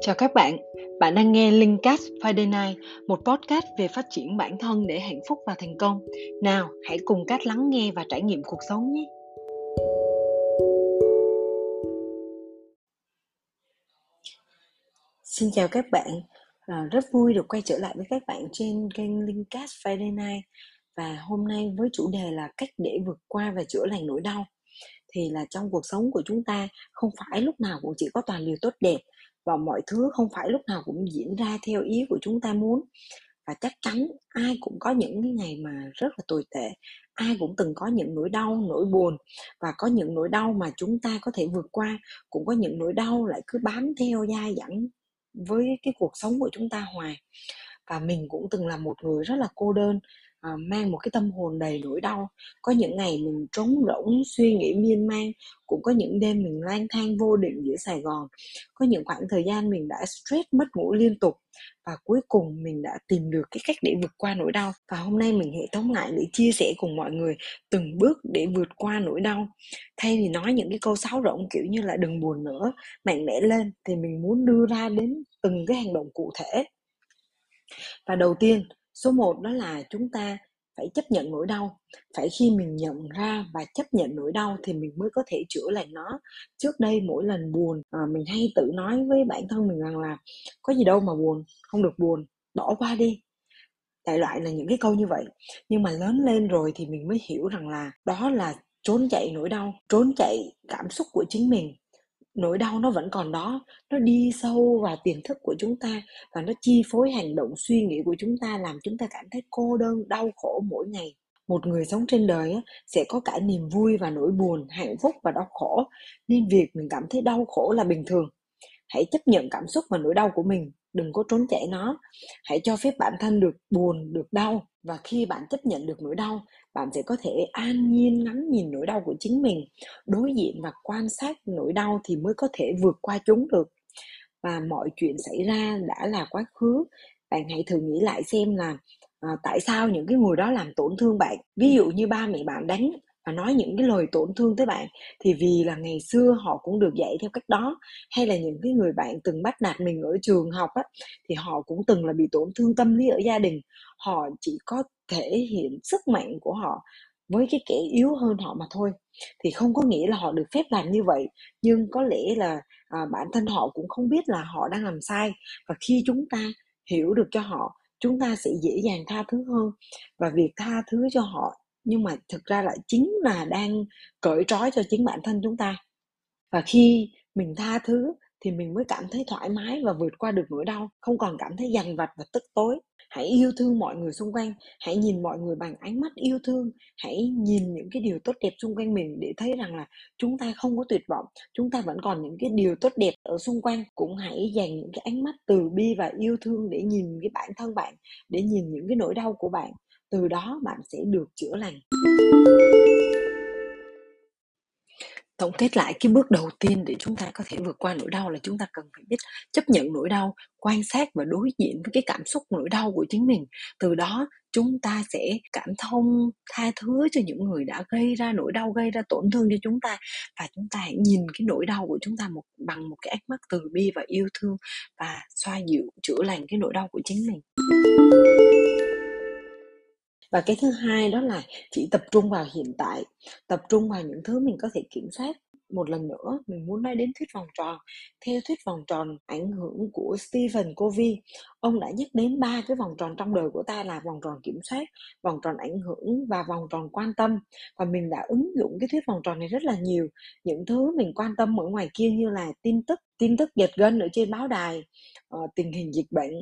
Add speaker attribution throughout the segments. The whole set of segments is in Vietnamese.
Speaker 1: Chào các bạn, bạn đang nghe Linkcast Friday Night, một podcast về phát triển bản thân để hạnh phúc và thành công. Nào, hãy cùng Cát lắng nghe và trải nghiệm cuộc sống nhé. Xin chào các bạn, à, rất vui được quay trở lại với các bạn trên kênh Linkcast Friday Night và hôm nay với chủ đề là cách để vượt qua và chữa lành nỗi đau thì là trong cuộc sống của chúng ta không phải lúc nào cũng chỉ có toàn điều tốt đẹp và mọi thứ không phải lúc nào cũng diễn ra theo ý của chúng ta muốn. Và chắc chắn ai cũng có những cái ngày mà rất là tồi tệ, ai cũng từng có những nỗi đau, nỗi buồn. Và có những nỗi đau mà chúng ta có thể vượt qua, cũng có những nỗi đau lại cứ bám theo dai dẳng với cái cuộc sống của chúng ta hoài. Và mình cũng từng là một người rất là cô đơn à, mang một cái tâm hồn đầy nỗi đau. Có những ngày mình trống rỗng suy nghĩ miên man cũng có những đêm mình lang thang vô định giữa Sài Gòn. Có những khoảng thời gian mình đã stress mất ngủ liên tục và cuối cùng mình đã tìm được cái cách để vượt qua nỗi đau. Và hôm nay mình hệ thống lại để chia sẻ cùng mọi người từng bước để vượt qua nỗi đau. Thay vì nói những cái câu sáo rỗng kiểu như là đừng buồn nữa mạnh mẽ lên thì mình muốn đưa ra đến từng cái hành động cụ thể. Và đầu tiên số 1 đó là chúng ta phải chấp nhận nỗi đau. Phải khi mình nhận ra và chấp nhận nỗi đau thì mình mới có thể chữa lành nó. Trước đây mỗi lần buồn à, mình hay tự nói với bản thân mình rằng là có gì đâu mà buồn không được buồn bỏ qua đi. Đại loại là những cái câu như vậy. Nhưng mà lớn lên rồi thì mình mới hiểu rằng là đó là trốn chạy nỗi đau trốn chạy cảm xúc của chính mình nỗi đau nó vẫn còn đó, nó đi sâu vào tiềm thức của chúng ta và nó chi phối hành động suy nghĩ của chúng ta, làm chúng ta cảm thấy cô đơn, đau khổ mỗi ngày. Một người sống trên đời sẽ có cả niềm vui và nỗi buồn, hạnh phúc và đau khổ. Nên việc mình cảm thấy đau khổ là bình thường. Hãy chấp nhận cảm xúc và nỗi đau của mình đừng có trốn chạy nó. Hãy cho phép bản thân được buồn được đau. Và khi bạn chấp nhận được nỗi đau bạn sẽ có thể an nhiên ngắm nhìn nỗi đau của chính mình. Đối diện và quan sát nỗi đau thì mới có thể vượt qua chúng được. Và mọi chuyện xảy ra đã là quá khứ. Bạn hãy thử nghĩ lại xem là à, tại sao những cái người đó làm tổn thương bạn? Ví dụ như ba mẹ bạn đánh và nói những cái lời tổn thương tới bạn thì vì là ngày xưa họ cũng được dạy theo cách đó. Hay là những cái người bạn từng bắt nạt mình ở trường học á thì họ cũng từng là bị tổn thương tâm lý ở gia đình. Họ chỉ có thể hiện sức mạnh của họ với cái kẻ yếu hơn họ mà thôi. Thì không có nghĩa là họ được phép làm như vậy nhưng có lẽ là à, bản thân họ cũng không biết là họ đang làm sai. Và khi chúng ta hiểu được cho họ chúng ta sẽ dễ dàng tha thứ hơn. Và việc tha thứ cho họ nhưng mà thực ra lại chính là đang cởi trói cho chính bản thân chúng ta. Và khi mình tha thứ thì mình mới cảm thấy thoải mái và vượt qua được nỗi đau, không còn cảm thấy dằn vặt và tức tối. Hãy yêu thương mọi người xung quanh, hãy nhìn mọi người bằng ánh mắt yêu thương, hãy nhìn những cái điều tốt đẹp xung quanh mình để thấy rằng là chúng ta không có tuyệt vọng, chúng ta vẫn còn những cái điều tốt đẹp ở xung quanh. Cũng hãy dành những cái ánh mắt từ bi và yêu thương để nhìn cái bản thân bạn, để nhìn những cái nỗi đau của bạn từ đó bạn sẽ được chữa lành. Tổng kết lại cái bước đầu tiên để chúng ta có thể vượt qua nỗi đau là chúng ta cần phải biết chấp nhận nỗi đau, quan sát và đối diện với cái cảm xúc nỗi đau của chính mình. Từ đó, chúng ta sẽ cảm thông, tha thứ cho những người đã gây ra nỗi đau, gây ra tổn thương cho chúng ta. Và chúng ta hãy nhìn cái nỗi đau của chúng ta một, bằng một cái ánh mắt từ bi và yêu thương và xoa dịu, chữa lành cái nỗi đau của chính mình và cái thứ hai đó là chỉ tập trung vào hiện tại, tập trung vào những thứ mình có thể kiểm soát. Một lần nữa, mình muốn nói đến thuyết vòng tròn. Theo thuyết vòng tròn ảnh hưởng của Stephen Covey, ông đã nhắc đến ba cái vòng tròn trong đời của ta là vòng tròn kiểm soát, vòng tròn ảnh hưởng và vòng tròn quan tâm. Và mình đã ứng dụng cái thuyết vòng tròn này rất là nhiều. Những thứ mình quan tâm ở ngoài kia như là tin tức tin tức giật gân ở trên báo đài ờ, tình hình dịch bệnh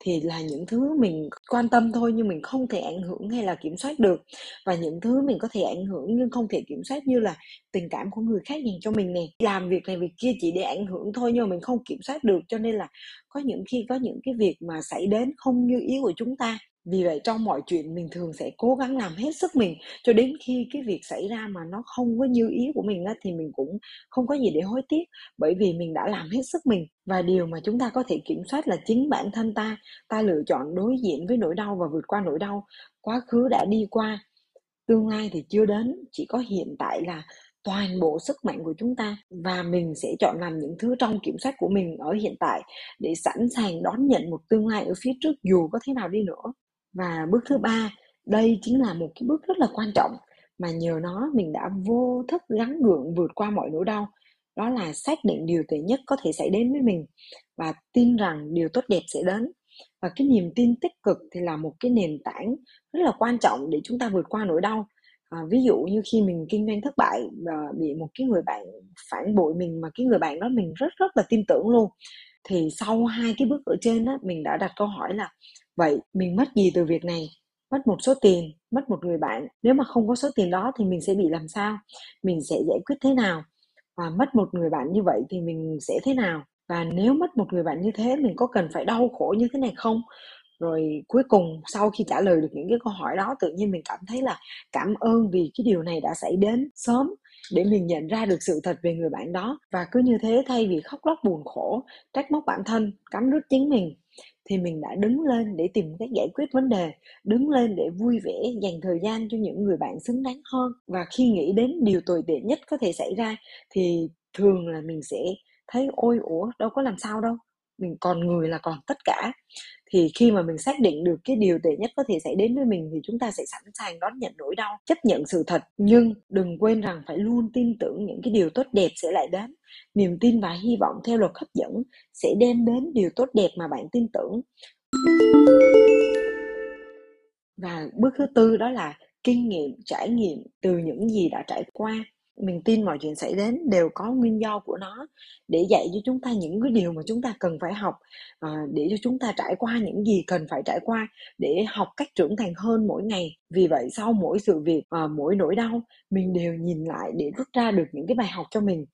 Speaker 1: thì là những thứ mình quan tâm thôi nhưng mình không thể ảnh hưởng hay là kiểm soát được. Và những thứ mình có thể ảnh hưởng nhưng không thể kiểm soát như là tình cảm của người khác dành cho mình nè. Làm việc này việc kia chỉ để ảnh hưởng thôi nhưng mà mình không kiểm soát được. Cho nên là có những khi có những cái việc mà xảy đến không như ý của chúng ta vì vậy trong mọi chuyện mình thường sẽ cố gắng làm hết sức mình cho đến khi cái việc xảy ra mà nó không có như ý của mình á, thì mình cũng không có gì để hối tiếc. Bởi vì mình đã làm hết sức mình và điều mà chúng ta có thể kiểm soát là chính bản thân ta. Ta lựa chọn đối diện với nỗi đau và vượt qua nỗi đau. Quá khứ đã đi qua tương lai thì chưa đến. Chỉ có hiện tại là toàn bộ sức mạnh của chúng ta và mình sẽ chọn làm những thứ trong kiểm soát của mình ở hiện tại để sẵn sàng đón nhận một tương lai ở phía trước dù có thế nào đi nữa và bước thứ ba đây chính là một cái bước rất là quan trọng mà nhờ nó mình đã vô thức gắng gượng vượt qua mọi nỗi đau. Đó là xác định điều tệ nhất có thể xảy đến với mình và tin rằng điều tốt đẹp sẽ đến. Và cái niềm tin tích cực thì là một cái nền tảng rất là quan trọng để chúng ta vượt qua nỗi đau. À, ví dụ như khi mình kinh doanh thất bại và bị một cái người bạn phản bội mình mà cái người bạn đó mình rất rất là tin tưởng luôn thì sau hai cái bước ở trên đó mình đã đặt câu hỏi là vậy mình mất gì từ việc này? Mất một số tiền, mất một người bạn. Nếu mà không có số tiền đó thì mình sẽ bị làm sao? Mình sẽ giải quyết thế nào? Và mất một người bạn như vậy thì mình sẽ thế nào? Và nếu mất một người bạn như thế, mình có cần phải đau khổ như thế này không? Rồi cuối cùng, sau khi trả lời được những cái câu hỏi đó, tự nhiên mình cảm thấy là cảm ơn vì cái điều này đã xảy đến sớm để mình nhận ra được sự thật về người bạn đó. Và cứ như thế, thay vì khóc lóc buồn khổ, trách móc bản thân, cắm rứt chính mình thì mình đã đứng lên để tìm cách giải quyết vấn đề, đứng lên để vui vẻ dành thời gian cho những người bạn xứng đáng hơn. Và khi nghĩ đến điều tồi tệ nhất có thể xảy ra thì thường là mình sẽ thấy, ôi, ủa, đâu có làm sao đâu mình còn người là còn tất cả. Thì khi mà mình xác định được cái điều tệ nhất có thể xảy đến với mình thì chúng ta sẽ sẵn sàng đón nhận nỗi đau, chấp nhận sự thật. Nhưng đừng quên rằng phải luôn tin tưởng những cái điều tốt đẹp sẽ lại đến. Niềm tin và hy vọng theo luật hấp dẫn sẽ đem đến điều tốt đẹp mà bạn tin tưởng. Và bước thứ tư đó là kinh nghiệm, trải nghiệm từ những gì đã trải qua mình tin mọi chuyện xảy đến đều có nguyên do của nó để dạy cho chúng ta những cái điều mà chúng ta cần phải học ờ, để cho chúng ta trải qua những gì cần phải trải qua để học cách trưởng thành hơn mỗi ngày. Vì vậy sau mỗi sự việc ờ, mỗi nỗi đau, mình đều nhìn lại để rút ra được những cái bài học cho mình.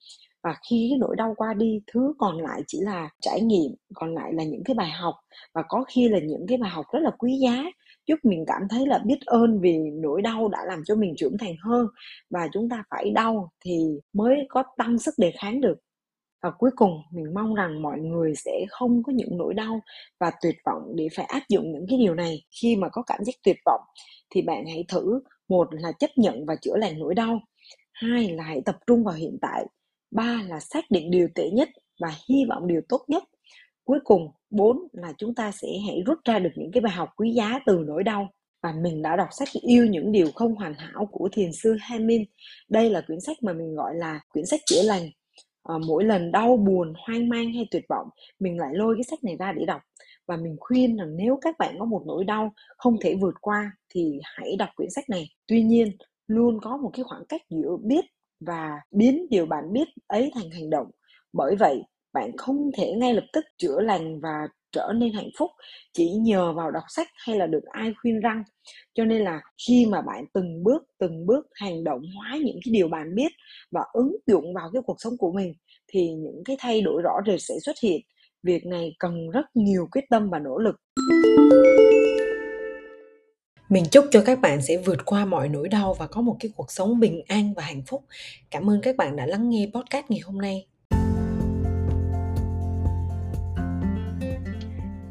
Speaker 1: Và khi cái nỗi đau qua đi, thứ còn lại chỉ là trải nghiệm, còn lại là những cái bài học. Và có khi là những cái bài học rất là quý giá giúp mình cảm thấy là biết ơn vì nỗi đau đã làm cho mình trưởng thành hơn và chúng ta phải đau thì mới có tăng sức đề kháng được. Và cuối cùng, mình mong rằng mọi người sẽ không có những nỗi đau và tuyệt vọng để phải áp dụng những cái điều này. Khi mà có cảm giác tuyệt vọng thì bạn hãy thử, một là chấp nhận và chữa lành nỗi đau, hai là hãy tập trung vào hiện tại, ba là xác định điều tệ nhất và hy vọng điều tốt nhất cuối cùng bốn là chúng ta sẽ hãy rút ra được những cái bài học quý giá từ nỗi đau. Và mình đã đọc sách yêu những điều không hoàn hảo của thiền sư Hamin. Đây là quyển sách mà mình gọi là quyển sách chữa lành. À, mỗi lần đau buồn hoang mang hay tuyệt vọng mình lại lôi cái sách này ra để đọc. Và mình khuyên rằng nếu các bạn có một nỗi đau không thể vượt qua thì hãy đọc quyển sách này. Tuy nhiên luôn có một cái khoảng cách giữa biết và biến điều bạn biết ấy thành hành động. Bởi vậy bạn không thể ngay lập tức chữa lành và trở nên hạnh phúc chỉ nhờ vào đọc sách hay là được ai khuyên răng. Cho nên là khi mà bạn từng bước từng bước hành động hóa những cái điều bạn biết và ứng dụng vào cái cuộc sống của mình thì những cái thay đổi rõ rệt sẽ xuất hiện. Việc này cần rất nhiều quyết tâm và nỗ lực. Mình chúc cho các bạn sẽ vượt qua mọi nỗi đau và có một cái cuộc sống bình an và hạnh phúc. Cảm ơn các bạn đã lắng nghe podcast ngày hôm nay.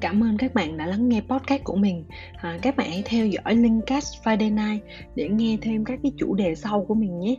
Speaker 1: Cảm ơn các bạn đã lắng nghe podcast của mình. À, các bạn hãy theo dõi Linkcast Friday Night để nghe thêm các cái chủ đề sau của mình nhé.